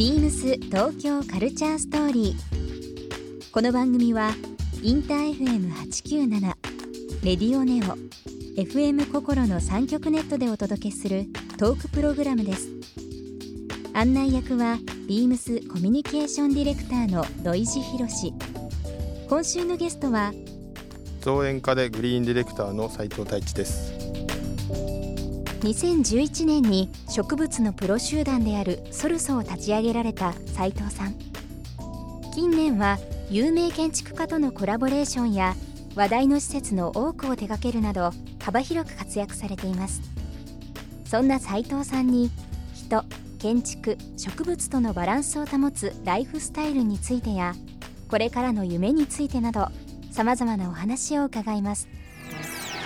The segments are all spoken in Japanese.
ビームス東京カルチャーストーリー。この番組はインター FM897 レディオネオ FM 心の三極ネットでお届けするトークプログラムです。案内役はビームスコミュニケーションディレクターの土井博志。今週のゲストは造園家でグリーンディレクターの斉藤太一です2011年に植物のプロ集団であるソルソを立ち上げられた斉藤さん。近年は有名建築家とのコラボレーションや話題の施設の多くを手掛けるなど幅広く活躍されています。そんな斉藤さんに人建築植物とのバランスを保つライフスタイルについてやこれからの夢についてなどさまざまなお話を伺います。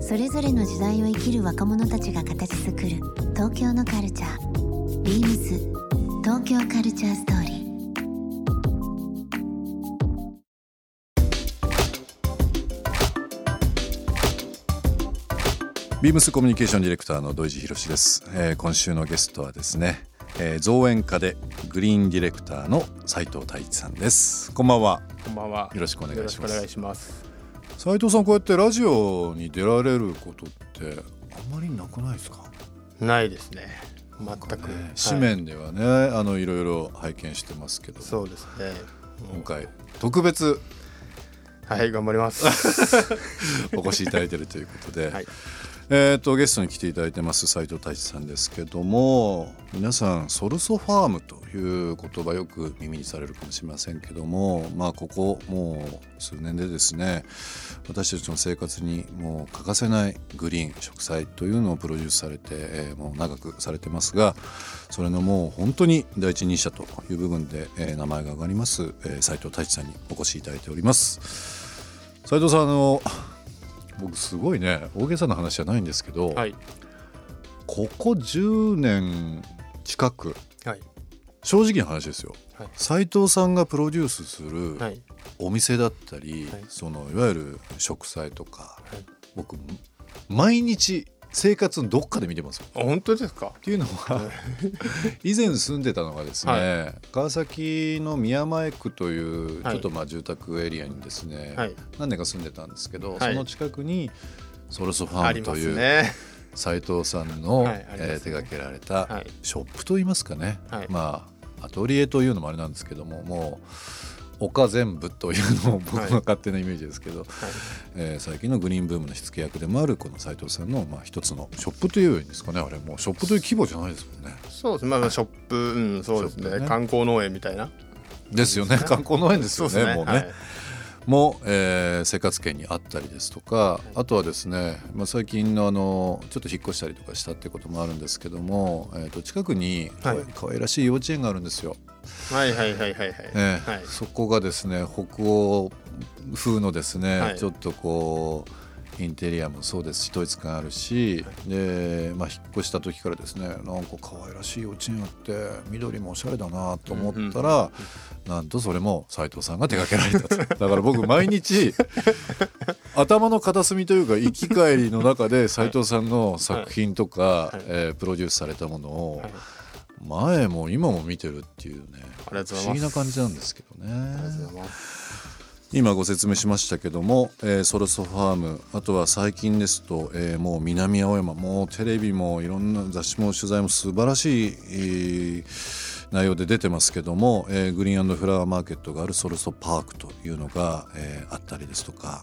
それぞれの時代を生きる若者たちが形作る東京のカルチャー。ビームス。東京カルチャーストーリー。ビームスコミュニケーションディレクターの土井博です、えー、今週のゲストはですね、えー、造園家でグリーンディレクターの斉藤太一さんです。こんばんは。こんばんは。よろしくお願いします斉藤さんこうやってラジオに出られることってあんまりなくないですか？ないですね。全く、ね、紙面ではね、はい、あのいろいろ拝見してますけど。そうですね。今回特別。はい頑張ります。お越しいただいているということで、はい、えーと、ゲストに来ていただいてます斉藤太一さんですけども皆さんソルソファームという言葉よく耳にされるかもしれませんけどもまあここもう数年でですね私たちの生活にもう欠かせないグリーン植栽というのをプロデュースされて、えー、もう長くされてますがそれのもう本当に第一人者という部分で、えー、名前が挙がります、えー、斉藤太一さんにお越しいただいております。斉藤さんあの僕すごいね大げさな話じゃないんですけど、はい、ここ10年近く、はい、正直な話ですよ、はい、斉藤さんがプロデュースするお店だったり、はい、そのいわゆる植栽とか、僕毎日生活のどっかで見てます本当ですか？っていうのは 以前住んでたのがですね、はい、川崎の宮前区というちょっとまあ住宅エリアにですね、はい、何年か住んでたんですけど、はい、その近くにソルソファームという、ね、斉藤さんの、はい、えー、手掛けられたショップといいますかね、まあアトリエというのもあれなんですけどももう丘全部というのを僕の勝手なイメージですけど、はい、えー、最近のグリーンブームの火付け役でもあるこの斉藤さんのまあ一つのショップというですかねあれもうショップという規模じゃないですもんね。そうですまあショップ、うん、そうですね、ね、観光農園みたいな。ですよね。観光農園ですよね、ね、もうね。はいも、えー、生活圏にあったりですとかあとはですね、まあ、最近のあのちょっと引っ越したりとかしたってこともあるんですけども、えー、と近くにかわ,、かわいらしい幼稚園があるんですよ。はいはいはいはいはい、えー、はい、そこがですね北欧風のですね、はい、ちょっとこうインテリアもそうですし統一感あるし、はい、で、まあ、引っ越した時からですねなんか可愛らしい幼稚園あって緑もおしゃれだなと思ったら、なんとそれも斉藤さんが手掛けられた だから僕毎日 頭の片隅というか行き帰りの中で斉藤さんの作品とか、はい、えー、プロデュースされたものを、前も今も見てるっていうね不思議な感じなんですけどね。今ご説明しましたけども、えー、ソルソファームあとは最近ですと、えー、もう南青山もうテレビもいろんな雑誌も取材も素晴らしい、えー、内容で出てますけども、えー、グリーンフラワーマーケットがあるソルソパークというのが、えー、あったりですとか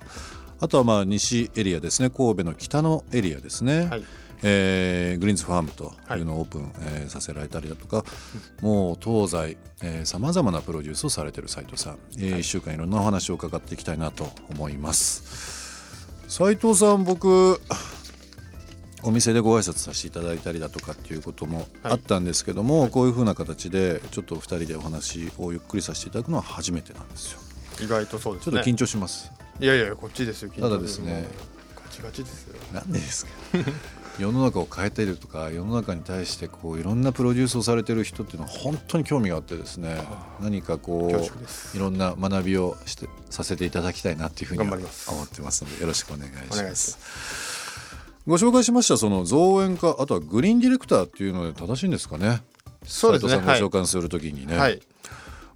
あとはまあ西エリアですね神戸の北のエリアですね。はいえー、グリーンズファームというのをオープン、はい、えー、させられたりだとかもう東西さまざまなプロデュースをされている斉藤さん、えー、はい、1週間いろんなお話を伺っていきたいなと思います。斉藤さん僕お店でご挨拶させていただいたりだとかっていうこともあったんですけども、はい、こういうふうな形でちょっと2人でお話をゆっくりさせていただくのは初めてなんですよ。意外とそうですね。ちょっと緊張します。いやいやこっちですよただですねガチガチですよ。なんでですか？世の中を変えているとか世の中に対してこういろんなプロデュースをされてる人っていうのは本当に興味があってですね何かこういろんな学びをしてさせていただきたいなっていうふうに思ってますのでよろしくお願いします。ご紹介しましたその造園家あとはグリーンディレクターっていうので正しいんですかね？そうですね。斉藤さんご紹介するときにね、はい。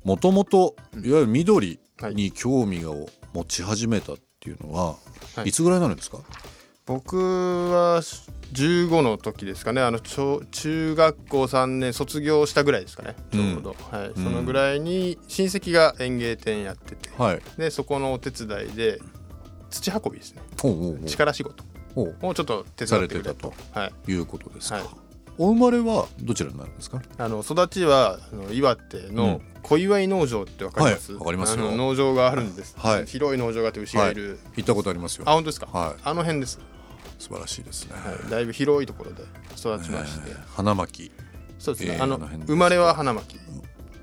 もともといわゆる緑に興味を持ち始めたっていうのは、はい。い、つぐらいになるんですか、僕は15の時ですかね。あの小中学校3年卒業したぐらいですかね。ちょうど、はい、そのぐらいに親戚が園芸店やってて、はい。でそこのお手伝いで土運びですね。ほうほうほう。力仕事をちょっと手伝ってくれされてとたはい。いうことですか、はいお生まれはどちらになるんですか？あの育ちはあの岩手の小祝農場ってわかります、はいわかりますよ。農場があるんです、はい。広い農場があって牛がい。る、行ったことありますよ。あ本当ですか、はい。あの辺です、素晴らしいですね、はい、だいぶ広いところで育ちまして、えー花巻。そうですね、えーあの生まれは花巻。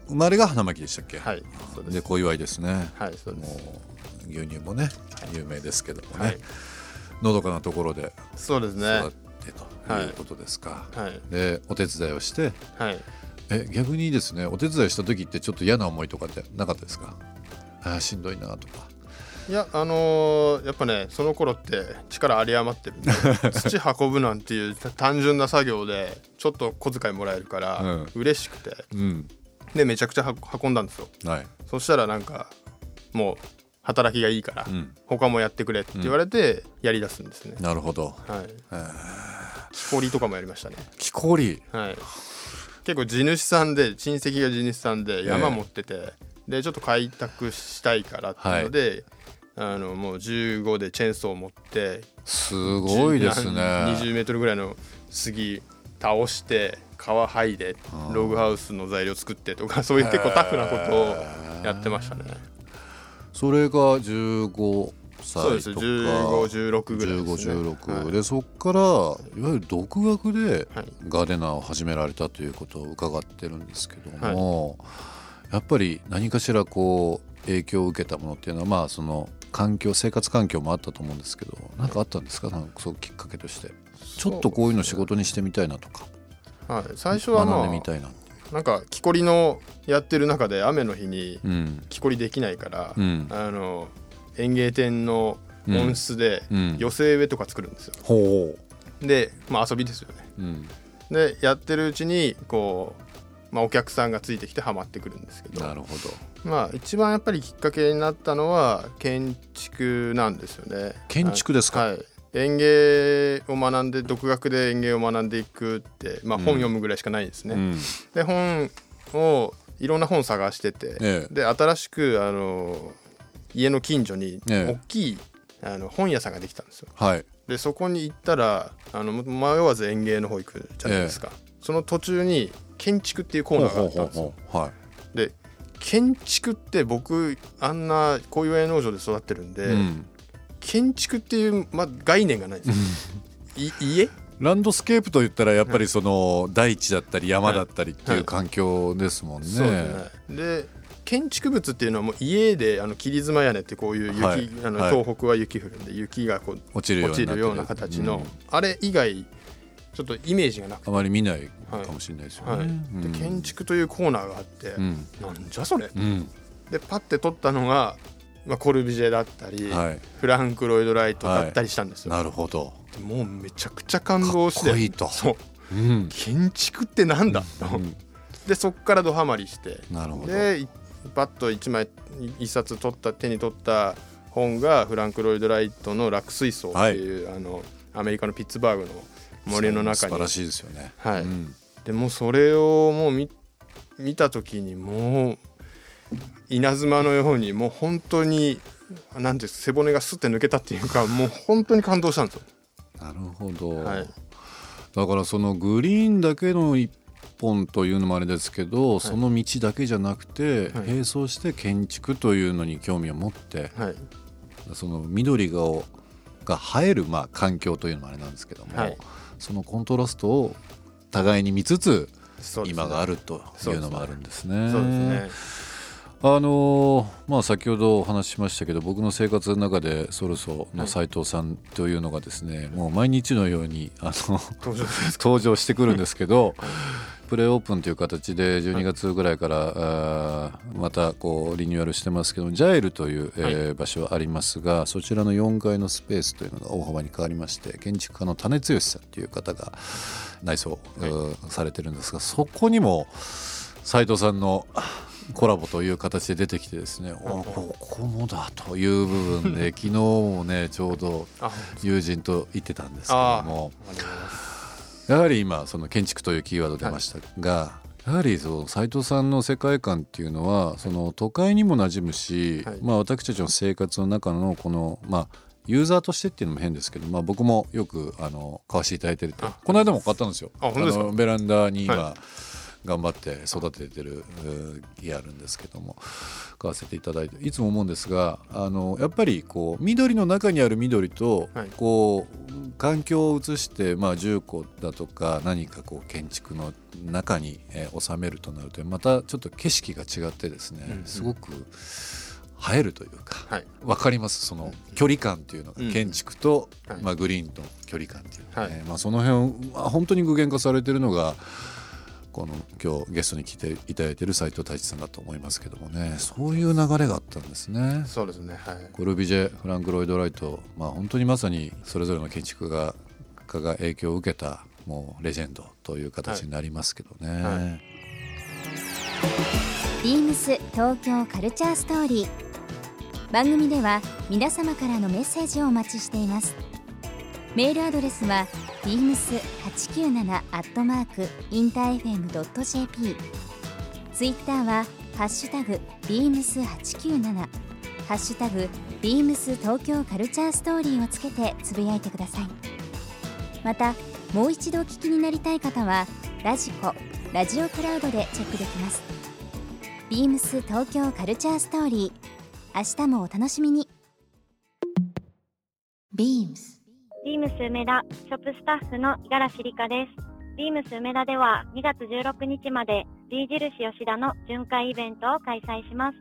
生まれが花巻でしたっけ？はい。そうです。で小祝いですね。はいそうです。牛乳もね有名ですけどもね、はい。のどかなところでそうですね。育ってということですか、はい。でお手伝いをして。はい。え逆にですねお手伝いした時ってちょっと嫌な思いとかってなかったですか？あーしんどいなとか。いやあのーやっぱねその頃って力有り余ってるんで 土運ぶなんていう単純な作業でちょっと小遣いもらえるから、うん。嬉しくて。うん。でめちゃくちゃは運んだんですよ。はい。そしたらなんかもう働きがいいから、うん。他もやってくれって言われてやりだすんですね、なるほど。はい。えー木こりとかもやりましたね。木こり？はい。結構地主さんで親戚が地主さんで山持ってて、でちょっと開拓したいからっていうので、あのもう15でチェーンソーを持ってすごいですね。20メートルぐらいの杉倒して皮剥いでログハウスの材料作ってとかそういう結構タフなことをやってましたね。それが15歳そうです。とか1516ぐらいですね。1516、はい。でそこからいわゆる独学ではい。ガーデナーを始められたということを伺ってるんですけども、やっぱり何かしらこう影響を受けたものっていうのはまあその環境生活環境もあったと思うんですけど何かあったんですか？なんかそうきっかけとして。ちょっとこういうの仕事にしてみたいなとか。はい、最初はま学んでみたいな。あなんか木こりのやってる中で雨の日にうん。木こりできないから、うん。あの園芸店の温室でうん。寄せ植えとか作るんですよ。ほで、まあ、遊びですよね。う、うん、でやってるうちにこう、まあ、お客さんがついてきてハマってくるんですけど。なるほど。まあ一番やっぱりきっかけになったのは建築なんですよね。建築ですか？はい。園芸を学んで独学で園芸を学んでいくって、まあ、うん。本読むぐらいしかないですね。うん。で本をいろんな本探してて、ええ。で新しくあの家の近所にええ。大きいあの本屋さんができたんですよ。はい。でそこに行ったらあの迷わず園芸の方行くじゃないですか、その途中に建築っていうコーナーがあったんですよ。うはい。で建築って僕あんな小岩農場で育ってるんで、うん。建築っていう、ま、概念がないんです家？ランドスケープといったらやっぱりその大地だったり山だったりっていう環境ですもんね。そうですね。で建築物っていうのはもう家であの切妻屋根ってこういう雪、はい。あのはい。東北は雪降るんで雪がこう落ちるようなってるちるような形の、うん。あれ以外ちょっとイメージがなくて、あまり見ないかもしれないですよはい。ね。でうん。建築というコーナーがあって、うん。なんじゃそれ、うん。でパッて撮ったのが、まあ、コルビジェだったり、はい。フランク・ロイド・ライトだったりしたんですよ。なるほど。でもうめちゃくちゃ感動して。かっこいいと。そう。うん。建築ってなんだ、うん。でそっからドハマりして。なるほど。でいパッと1枚1冊取った手に取った本がフランク・ロイド・ライトの「落水槽」っていう、あのアメリカのピッツバーグの森の中に素晴らしいですよね。はいうんでもうそれをもう見見た時にもう稲妻のようにもう本当に何て背骨がスッて抜けたっていうかもう本当に感動したんですよ。なるほど。はいだからそのグリーンだけの一本というのもあれですけど、その道だけじゃなくて、はい。並走して建築というのに興味を持って、はい。その緑がが映えるまあ環境というのもあれなんですけども、はい。そのコントラストを互いに見つつ今があるというのもあるんですね。そうですね。あのまあ、先ほどお話ししましたけど僕の生活の中でソルソの斉藤さんというのがですね、はい、もう毎日のようにあの登場してくるんですけどプレーオープンという形で12月ぐらいから、はい、またこうリニューアルしてますけどジャイルという、えー、場所はありますがそちらの4階のスペースというのが大幅に変わりまして建築家の種剛さんという方が内装、はい、されてるんですがそこにも斉藤さんのコラボという形で出てきてですね、うん、ここもだという部分で 昨日もねちょうど友人と言ってたんですけどもやはり今その建築というキーワード出ましたが、はい、やはりそう斉藤さんの世界観っていうのはその都会にも馴染むし、はい、まあ、私たちの生活の中のこのまあユーザーとしてっていうのも変ですけど、まあ、僕もよくあの買わせていただいてると。この間も買ったんですよ。あのベランダに今、はい頑張って育ててる家あるんですけども買わせていただいていつも思うんですがあのやっぱりこう緑の中にある緑と、はい、こう環境を移して、まあ、住戸だとか何かこう建築の中に、えー、収めるとなるとまたちょっと景色が違ってですね、うんうん、すごく映えるというか、はい、分かります？その距離感っていうのが、建築と、まあ、グリーンと距離感っていうのがね、はい、まあ、その辺は本当に具現化されてるのがこの今日ゲストに来ていただいている斉藤太一さんだと思いますけどもね。そういう流れがあったんですね。そうですね、はい、コルビジェフランク・ロイド・ライト、まあ、本当にまさにそれぞれの建築家が影響を受けたもうレジェンドという形になりますけどね。はいはい、ビームス東京カルチャーストーリー。番組では皆様からのメッセージをお待ちしています。メールアドレスは beams897 アットマークインター FM.jp ツイッターはハッシュタグ beams897 ハッシュタグ beams 東京カルチャーストーリーをつけてつぶやいてください。またもう一度お聞きになりたい方はラジコラジオクラウドでチェックできます。ビームス東京カルチャーストーリー。明日もお楽しみに。ビームス。ビームス梅田ショップスタッフの五十嵐里香です。ビームス梅田では2月16日まで B 印吉田の巡回イベントを開催します。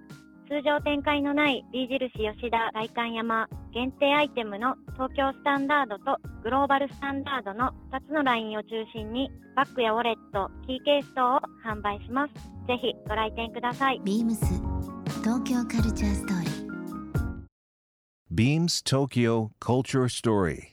通常展開のない B 印吉田外観山限定アイテムの東京スタンダードとグローバルスタンダードの2つのラインを中心にバッグやウォレット、キーケース等を販売します。ぜひご来店ください。ビームス東京カルチャーストーリー。Beams Tokyo Culture Story